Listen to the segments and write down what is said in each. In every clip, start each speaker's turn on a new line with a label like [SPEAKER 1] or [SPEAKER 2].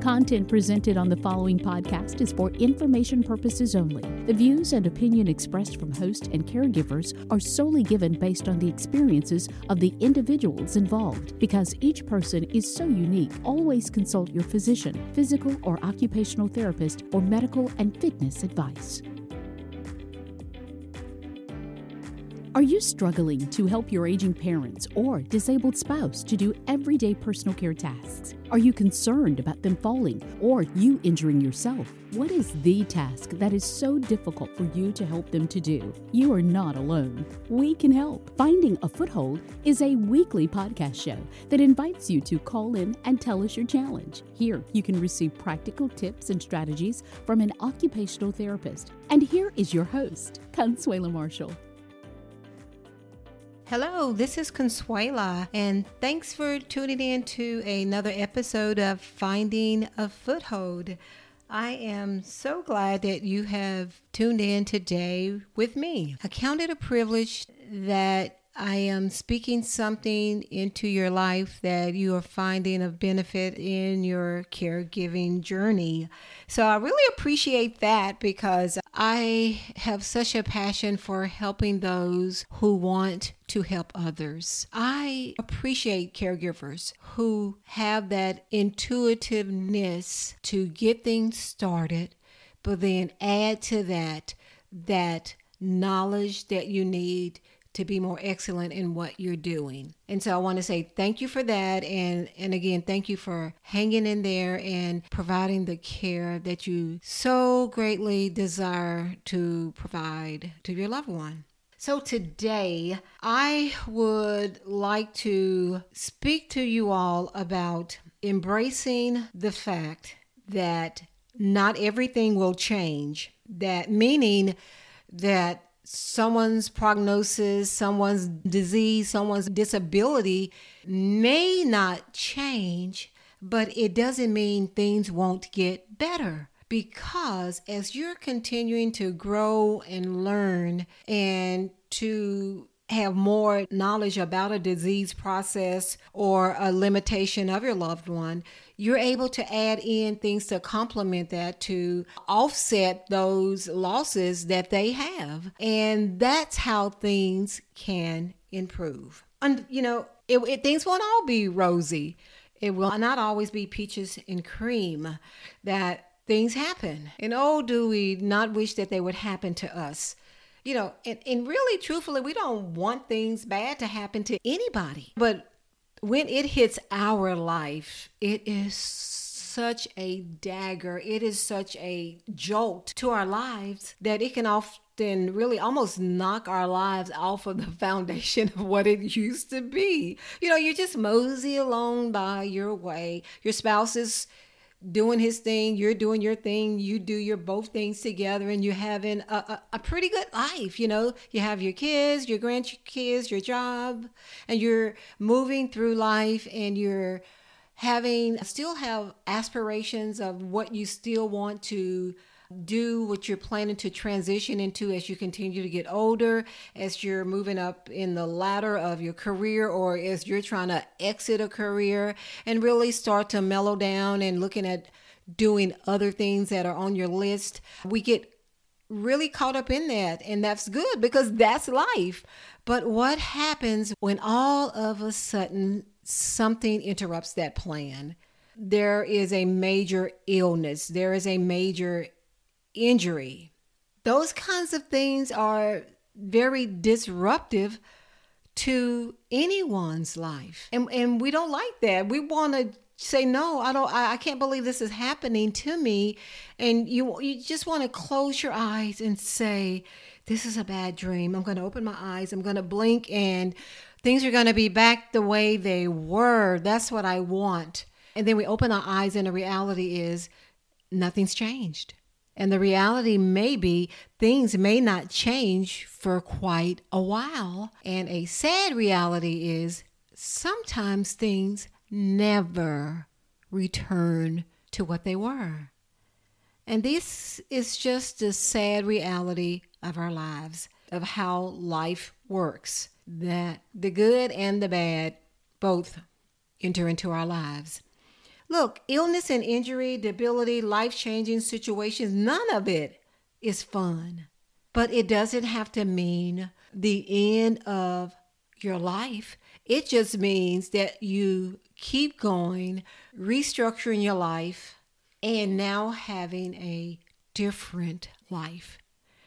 [SPEAKER 1] Content presented on the following podcast is for information purposes only. The views and opinion expressed from host and caregivers are solely given based on the experiences of the individuals involved. Because each person is so unique, always consult your physician, physical or occupational therapist, or medical and fitness advice. Are you struggling to help your aging parents or disabled spouse to do everyday personal care tasks? Are you concerned about them falling or you injuring yourself? What is the task that is so difficult for you to help them to do? You are not alone. We can help. Finding a Foothold is a weekly podcast show that invites you to call in and tell us your challenge. Here, you can receive practical tips and strategies from an occupational therapist. And here is your host, Consuela Marshall.
[SPEAKER 2] Hello, this is Consuela, and thanks for tuning in to another episode of Finding a Foothold. I am so glad that you have tuned in today with me. I count it a privilege that I am speaking something into your life that you are finding of benefit in your caregiving journey. So I really appreciate that because I have such a passion for helping those who want to help others. I appreciate caregivers who have that intuitiveness to get things started, but then add to that that knowledge that you need to be more excellent in what you're doing. And so I want to say thank you for that and and again thank you for hanging in there and providing the care that you so greatly desire to provide to your loved one. So, today I would like to speak to you all about embracing the fact that not everything will change. That meaning that someone's prognosis, someone's disease, someone's disability may not change, but it doesn't mean things won't get better. Because as you're continuing to grow and learn and to have more knowledge about a disease process or a limitation of your loved one, you're able to add in things to complement that to offset those losses that they have. And that's how things can improve. And, you know, it, it, things won't all be rosy. It will not always be peaches and cream that things happen. And oh, do we not wish that they would happen to us? You know, and, and really, truthfully, we don't want things bad to happen to anybody. But when it hits our life, it is such a dagger, it is such a jolt to our lives that it can often really almost knock our lives off of the foundation of what it used to be. You know, you just mosey along by your way. Your spouse is doing his thing, you're doing your thing, you do your both things together, and you're having a, a, a, pretty good life. You know, you have your kids, your grandkids, your job, and you're moving through life and you're having still have aspirations of what you still want to do what you're planning to transition into as you continue to get older, as you're moving up in the ladder of your career, or as you're trying to exit a career and really start to mellow down and looking at doing other things that are on your list. We get really caught up in that, and that's good because that's life. But what happens when all of a sudden something interrupts that plan? There is a major illness, there is a major injury. Those kinds of things are very disruptive to anyone's life. And and we don't like that. We want to say no, I don't I, I can't believe this is happening to me and you you just want to close your eyes and say this is a bad dream. I'm going to open my eyes. I'm going to blink and things are going to be back the way they were. That's what I want. And then we open our eyes and the reality is nothing's changed. And the reality may be things may not change for quite a while. And a sad reality is sometimes things never return to what they were. And this is just a sad reality of our lives, of how life works, that the good and the bad both enter into our lives. Look, illness and injury, debility, life changing situations, none of it is fun. But it doesn't have to mean the end of your life. It just means that you keep going, restructuring your life, and now having a different life.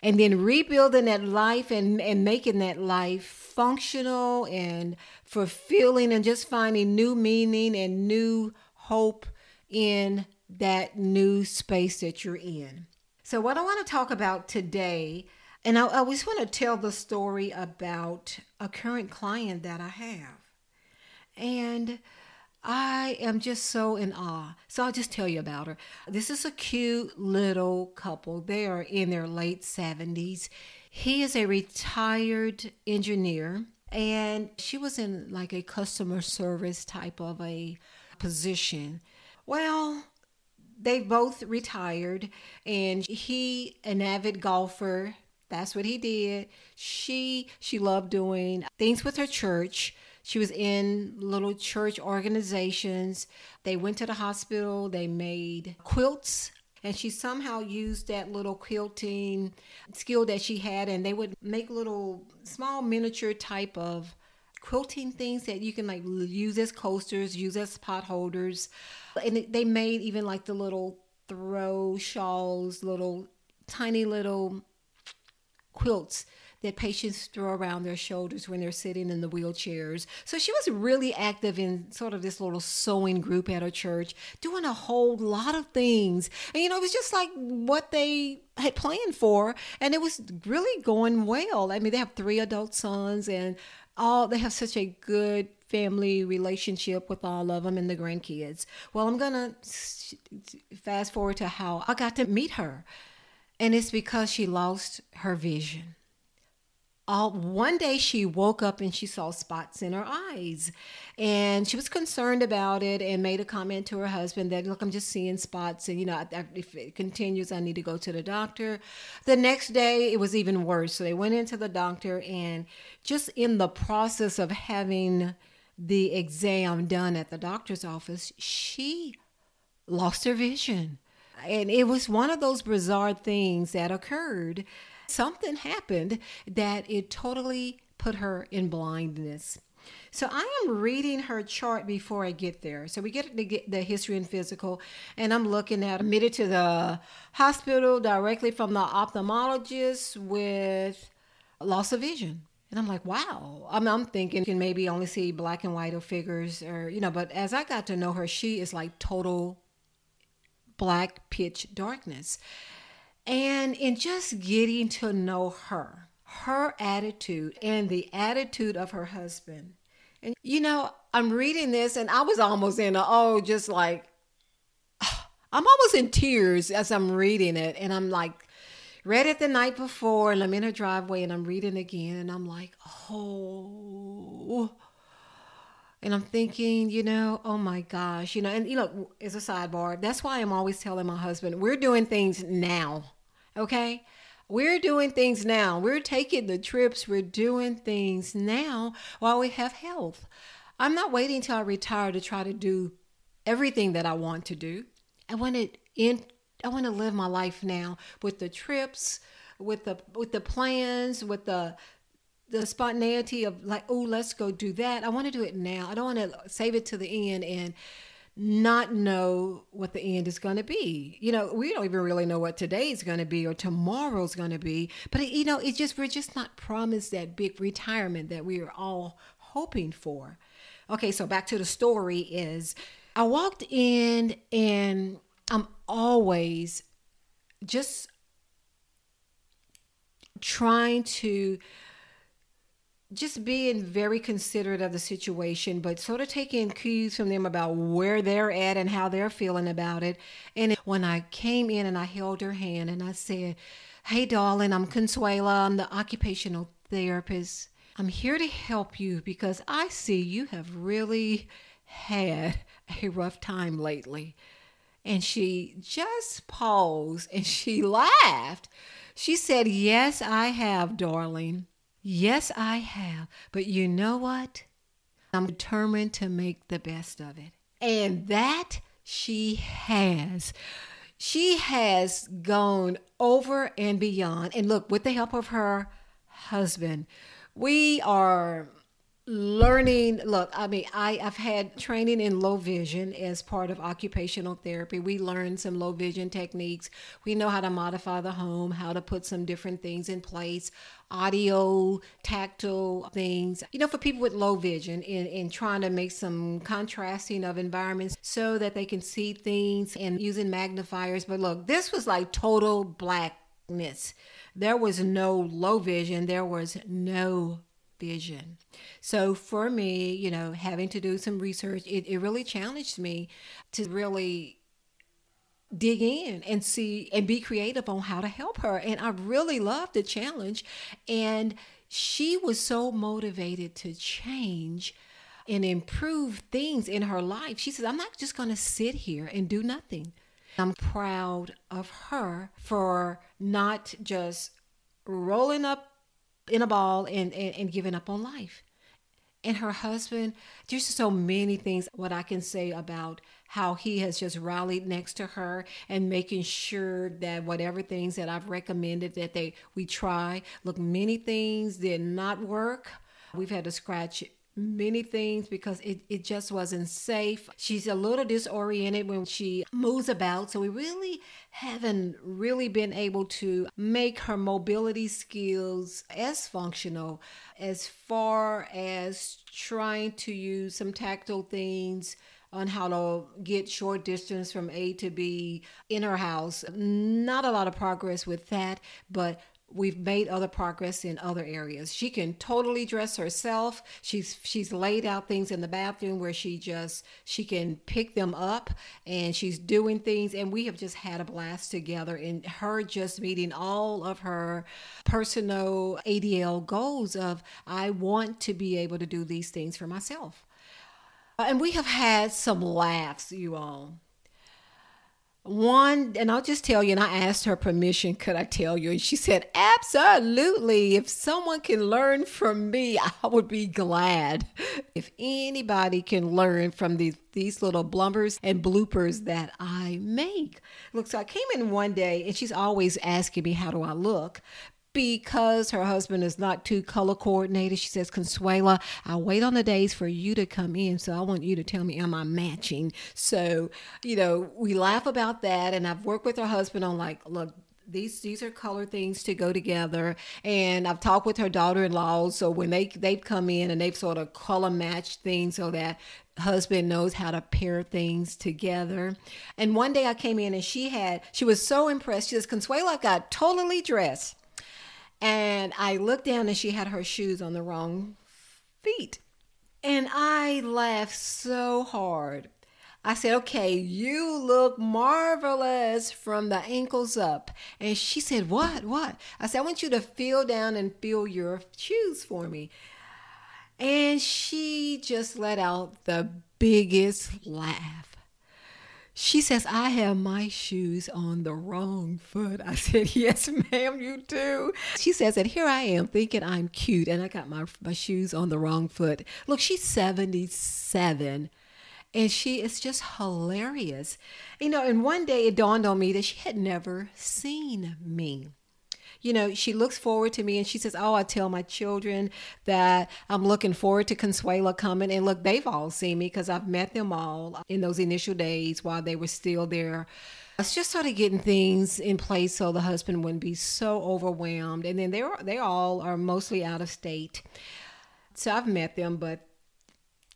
[SPEAKER 2] And then rebuilding that life and, and making that life functional and fulfilling and just finding new meaning and new hope in that new space that you're in. So, what I want to talk about today, and I, just want to tell the story about a current client that I have. And I am just so in awe. So I'll just tell you about her. This is a cute little couple. They are in their late 70s. He is a retired engineer, and she was in like a customer service type of a position. Well, they both retired, and he, an avid golfer, that's what he did. She she loved doing things with her church. She was in little church organizations. They went to the hospital. They made quilts and she somehow used that little quilting skill that she had and they would make little small miniature type of quilting things that you can like use as coasters, use as pot holders. And they made even like the little throw shawls, little tiny little quilts that patients throw around their shoulders when they're sitting in the wheelchairs. So she was really active in sort of this little sewing group at her church, doing a whole lot of things. And you know, it was just like what they had planned for, and it was really going well. I mean, they have three adult sons and all they have such a good family relationship with all of them and the grandkids. Well, I'm going to fast forward to how I got to meet her. And it's because she lost her vision. All, one day she woke up and she saw spots in her eyes and she was concerned about it and made a comment to her husband that look i'm just seeing spots and you know if it continues i need to go to the doctor. The next day it was even worse. So they went into the doctor and just in the process of having the exam done at the doctor's office she lost her vision. And it was one of those bizarre things that occurred. Something happened that it totally put her in blindness. So I am reading her chart before I get there. So we get to get the history and physical, and I'm looking at admitted to the hospital directly from the ophthalmologist with loss of vision. And I'm like, wow. I'm, I'm thinking you can maybe only see black and white or figures or, you know, but as I got to know her, she is like total black pitch darkness. And in just getting to know her, her attitude and the attitude of her husband. And you know, I'm reading this and I was almost in a, oh, just like, I'm almost in tears as I'm reading it. And I'm like, read it the night before and I'm in her driveway and I'm reading again and I'm like, oh. And I'm thinking, you know, oh my gosh, you know, and you know, as a sidebar, that's why I'm always telling my husband, we're doing things now. Okay? We're doing things now. We're taking the trips. We're doing things now while we have health. I'm not waiting till I retire to try to do everything that I want to do. I want to in I want to live my life now with the trips, with the with the plans, with the the spontaneity of like, oh, let's go do that. I want to do it now. I don't want to save it to the end and not know what the end is going to be. You know, we don't even really know what today is going to be or tomorrow's going to be. But you know, it's just we're just not promised that big retirement that we are all hoping for. Okay, so back to the story is I walked in and I'm always just trying to just being very considerate of the situation, but sort of taking cues from them about where they're at and how they're feeling about it. And when I came in and I held her hand and I said, Hey, darling, I'm Consuela. I'm the occupational therapist. I'm here to help you because I see you have really had a rough time lately. And she just paused and she laughed. She said, Yes, I have, darling. Yes, I have. But you know what? I'm determined to make the best of it. And that she has. She has gone over and beyond. And look, with the help of her husband, we are learning look i mean i i've had training in low vision as part of occupational therapy. We learn some low vision techniques. We know how to modify the home how to put some different things in place audio tactile things you know for people with low vision in, in trying to make some contrasting of environments so that they can see things and using magnifiers. But look this was like total blackness. There was no low vision. There was no vision. So for me, you know, having to do some research, it, it really challenged me to really dig in and see and be creative on how to help her. And I really loved the challenge. And she was so motivated to change and improve things in her life. She says, I'm not just going to sit here and do nothing. I'm proud of her for not just rolling up in a ball and, and, and giving up on life. And her husband, there's so many things what I can say about how he has just rallied next to her and making sure that whatever things that I've recommended that they we try. Look, many things did not work. We've had to scratch many things because it, it just wasn't safe. She's a little disoriented when she moves about. So we really haven't really been able to make her mobility skills as functional as far as trying to use some tactile things on how to get short distance from A to B in her house. Not a lot of progress with that, but we've made other progress in other areas. She can totally dress herself. She's she's laid out things in the bathroom where she just she can pick them up and she's doing things and we have just had a blast together in her just meeting all of her personal ADL goals of I want to be able to do these things for myself. And we have had some laughs, you all. One, and I'll just tell you, and I asked her permission, could I tell you? And she said, absolutely. If someone can learn from me, I would be glad. If anybody can learn from these, these little blumbers and bloopers that I make. Look, so I came in one day, and she's always asking me, how do I look? Because her husband is not too color coordinated. She says, Consuela, I wait on the days for you to come in. So I want you to tell me, am I matching? So, you know, we laugh about that. And I've worked with her husband on like, look, these these are color things to go together and i've talked with her daughter-in-law so when they they've come in and they've sort of color matched things so that husband knows how to pair things together and one day i came in and she had she was so impressed she says consuela got totally dressed and I looked down and she had her shoes on the wrong feet. And I laughed so hard. I said, okay, you look marvelous from the ankles up. And she said, what? What? I said, I want you to feel down and feel your shoes for me. And she just let out the biggest laugh. She says, I have my shoes on the wrong foot. I said, Yes, ma'am, you do. She says And here I am thinking I'm cute and I got my, my shoes on the wrong foot. Look, she's 77 and she is just hilarious. You know, and one day it dawned on me that she had never seen me you know, she looks forward to me and she says, Oh, I tell my children that I'm looking forward to Consuela coming. And look, they've all seen me because I've met them all in those initial days while they were still there. It's just sort of getting things in place so the husband wouldn't be so overwhelmed. And then they're they all are mostly out of state. So I've met them, but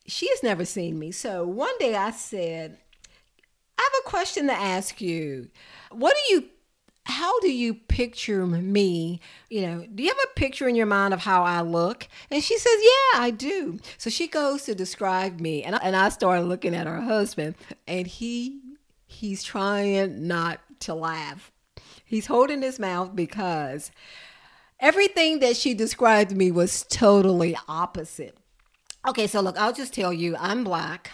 [SPEAKER 2] she has never seen me. So one day I said, I have a question to ask you. What do you how do you picture me? You know, do you have a picture in your mind of how I look? And she says, Yeah, I do. So she goes to describe me. And I, and I started looking at her husband, and he he's trying not to laugh. He's holding his mouth because everything that she described me was totally opposite. Okay, so look, I'll just tell you, I'm black.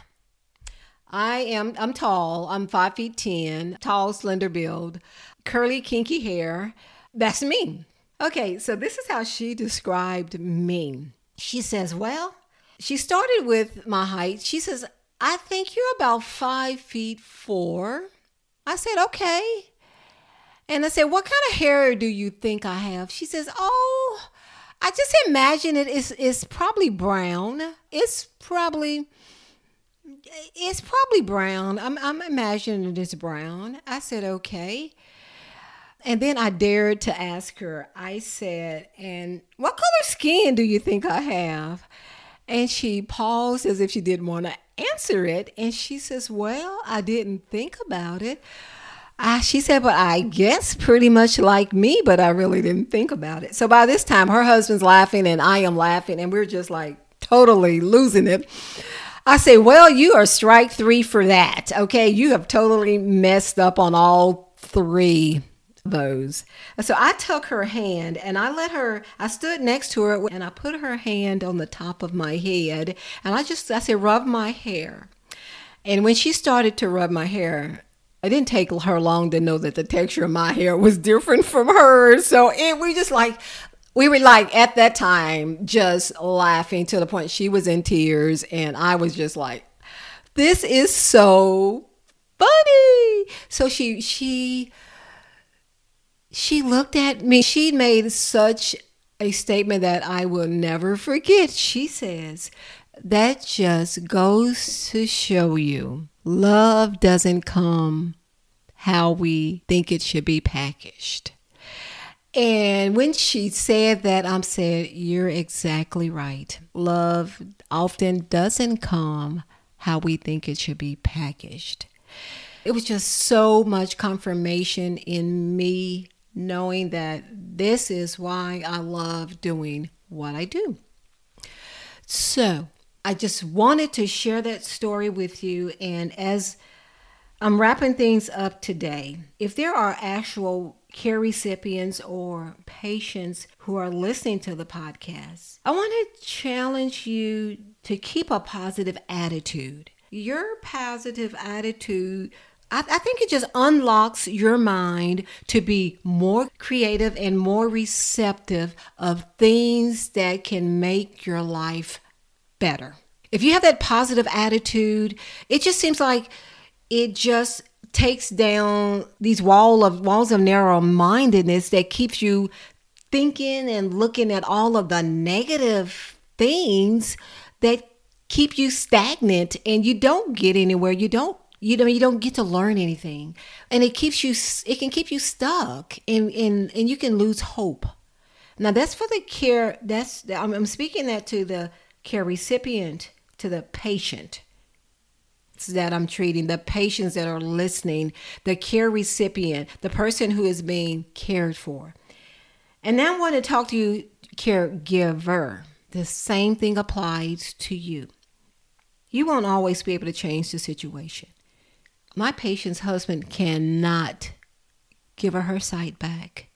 [SPEAKER 2] I am I'm tall. I'm five feet ten, tall, slender build curly, kinky hair. That's me. Okay, so this is how she described me. She says, Well, she started with my height. She says, I think you're about five feet four. I said, Okay. And I said, What kind of hair do you think I have? She says, Oh, I just imagine it is it's probably brown. It's probably it's probably brown. I'm I'm imagining it is brown. I said, okay. And then I dared to ask her, I said, and what color skin do you think I have? And she paused as if she didn't want to answer it. And she says, Well, I didn't think about it. I, she said, but I guess pretty much like me, but I really didn't think about it. So by this time, her husband's laughing and I am laughing, and we're just like totally losing it. I say, well, you are strike three for that. Okay. You have totally messed up on all three those. So I took her hand and I let her, I stood next to her and I put her hand on the top of my head and I just, I said, rub my hair. And when she started to rub my hair, it didn't take her long to know that the texture of my hair was different from hers. So it, we just like, we were like at that time just laughing to the point she was in tears and I was just like, this is so funny. So she, she, she looked at me. She made such a statement that I will never forget. She says, That just goes to show you love doesn't come how we think it should be packaged. And when she said that, I'm saying, You're exactly right. Love often doesn't come how we think it should be packaged. It was just so much confirmation in me knowing that this is why I love doing what I do. So, I just wanted to share that story with you. And as I'm wrapping things up today, if there are actual care recipients or patients who are listening to the podcast, I want to challenge you to keep a positive attitude. Your positive attitude I, I think it just unlocks your mind to be more creative and more receptive of things that can make your life better. If you have that positive attitude, it just seems like it just takes down these wall of walls of narrow mindedness that keeps you thinking and looking at all of the negative things that keep you stagnant and you don't get anywhere. You don't you know you don't get to learn anything and it keeps you it can keep you stuck and and, and you can lose hope now that's for the care that's I'm, I'm speaking that to the care recipient to the patient that I'm treating, the patients that are listening, the care recipient, the person who is being cared for. And now I want to talk to you, caregiver. The same thing applies to you. You won't always be able to change the situation my patient's husband cannot give her her sight back.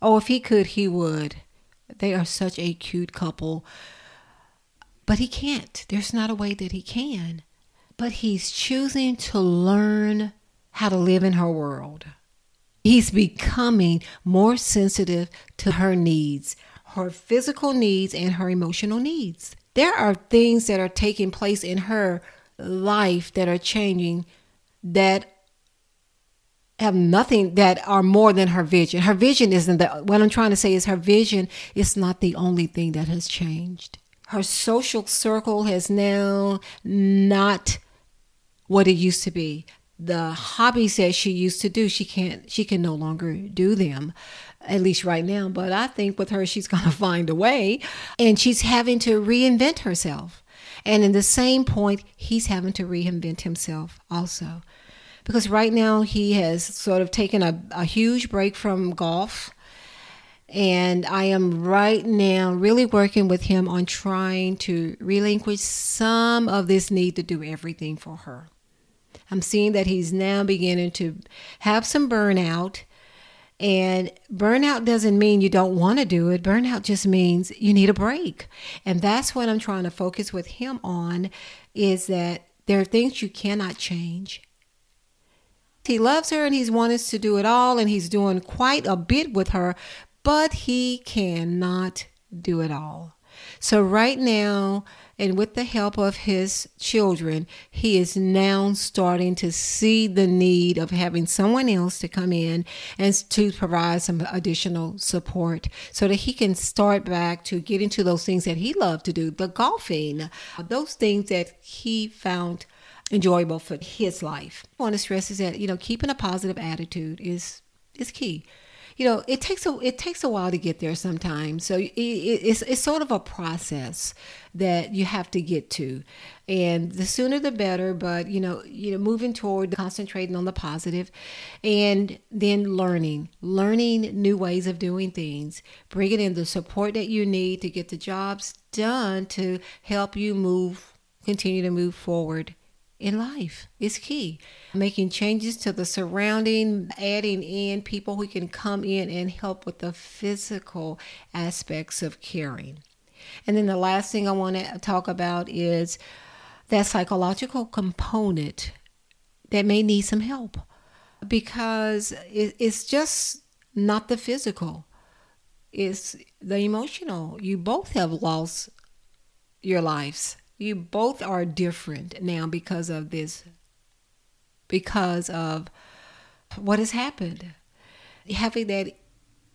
[SPEAKER 2] Oh, if he could, he would. They are such a cute couple. But he can't. There's not a way that he can. But he's choosing to learn how to live in her world. He's becoming more sensitive to her needs, her physical needs, and her emotional needs. There are things that are taking place in her life that are changing that have nothing that are more than her vision. Her vision isn't that what I'm trying to say is her vision is not the only thing that has changed. Her social circle has now not what it used to be. The hobbies that she used to do, she can't she can no longer do them. At least right now, but I think with her she's going to find a way and she's having to reinvent herself. And in the same point, he's having to reinvent himself also because right now he has sort of taken a, a huge break from golf. And I am right now really working with him on trying to relinquish some of this need to do everything for her. I'm seeing that he's now beginning to have some burnout. And burnout doesn't mean you don't want to do it. Burnout just means you need a break. And that's what I'm trying to focus with him on is that there are things you cannot change he loves her and he's wanted to do it all and he's doing quite a bit with her, but he cannot do it all. So right now, And with the help of his children, he is now starting to see the need of having someone else to come in and to provide some additional support so that he can start back to get into those things that he loved to do the golfing, those things that he found enjoyable for his life. I want to stress is that, you know, keeping a positive attitude is is key you know it takes a it takes a while to get there sometimes. So it, it's it's sort of a process that you have to get to. And the sooner the better but you know you know moving toward concentrating on the positive and then learning learning new ways of doing things bringing in the support that you need to get the jobs done to help you move continue to move forward in life is key. Making changes to the surrounding, adding in people who can come in and help with the physical aspects of caring. And then the last thing I want to talk about is that psychological component that may need some help because it's just not the physical, it's the emotional. You both have lost your lives you both are different now because of this, because of what has happened. Having that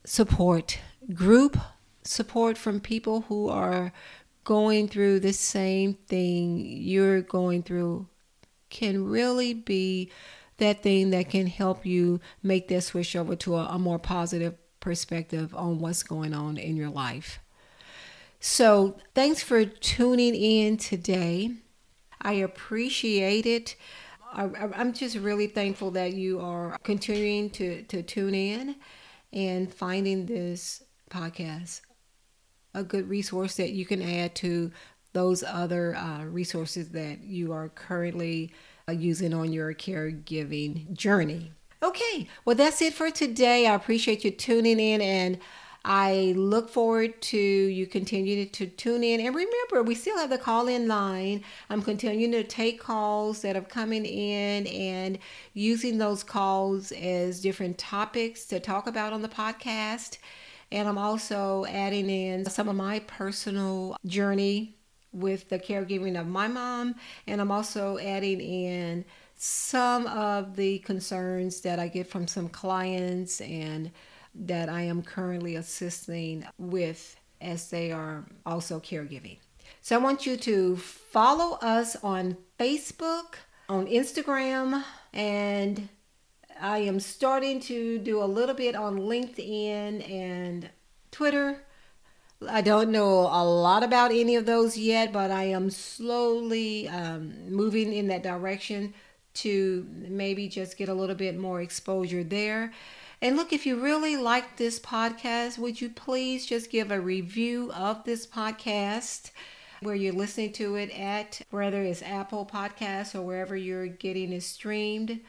[SPEAKER 2] support, group support from people who are going through the same thing you're going through can really be that thing that can help you make that switch over to a, a more positive perspective on what's going on in your life. So, thanks for tuning in today. I appreciate it. I, am just really thankful that you are continuing to, to tune in and finding this podcast a good resource that you can add to those other uh, resources that you are currently uh, using on your caregiving journey. Okay, well, that's it for today. I appreciate you tuning in and I look forward to you continuing to tune in. And remember, we still have the call in line. I'm continuing to take calls that are coming in and using those calls as different topics to talk about on the podcast. And I'm also adding in some of my personal journey with the caregiving of my mom. And I'm also adding in some of the concerns that I get from some clients and that I am currently assisting with as they are also caregiving. So I want you to follow us on Facebook, on Instagram, and I am starting to do a little bit on LinkedIn and Twitter. I don't know a lot about any of those yet, but I am slowly um, moving in that direction to maybe just get a little bit more exposure there. And look, if you really like this podcast, would you please just give a review of this podcast where you're listening to it at, whether it's Apple Podcasts or wherever you're getting it streamed?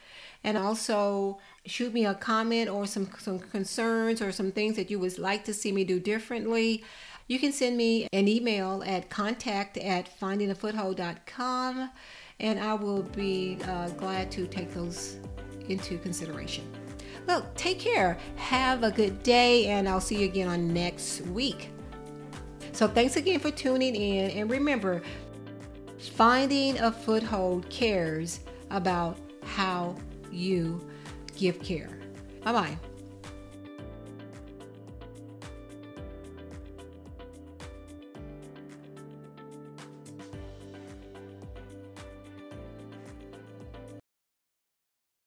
[SPEAKER 2] And also shoot me a comment or some, some concerns or some things that you would like to see me do differently. You can send me an email at contact at findingafoothold.com and I will be uh, glad to take those into consideration. Look, take care. Have a good day, and I'll see you again on next week. So, thanks again for tuning in. And remember, finding a foothold cares about how you give care. Bye bye.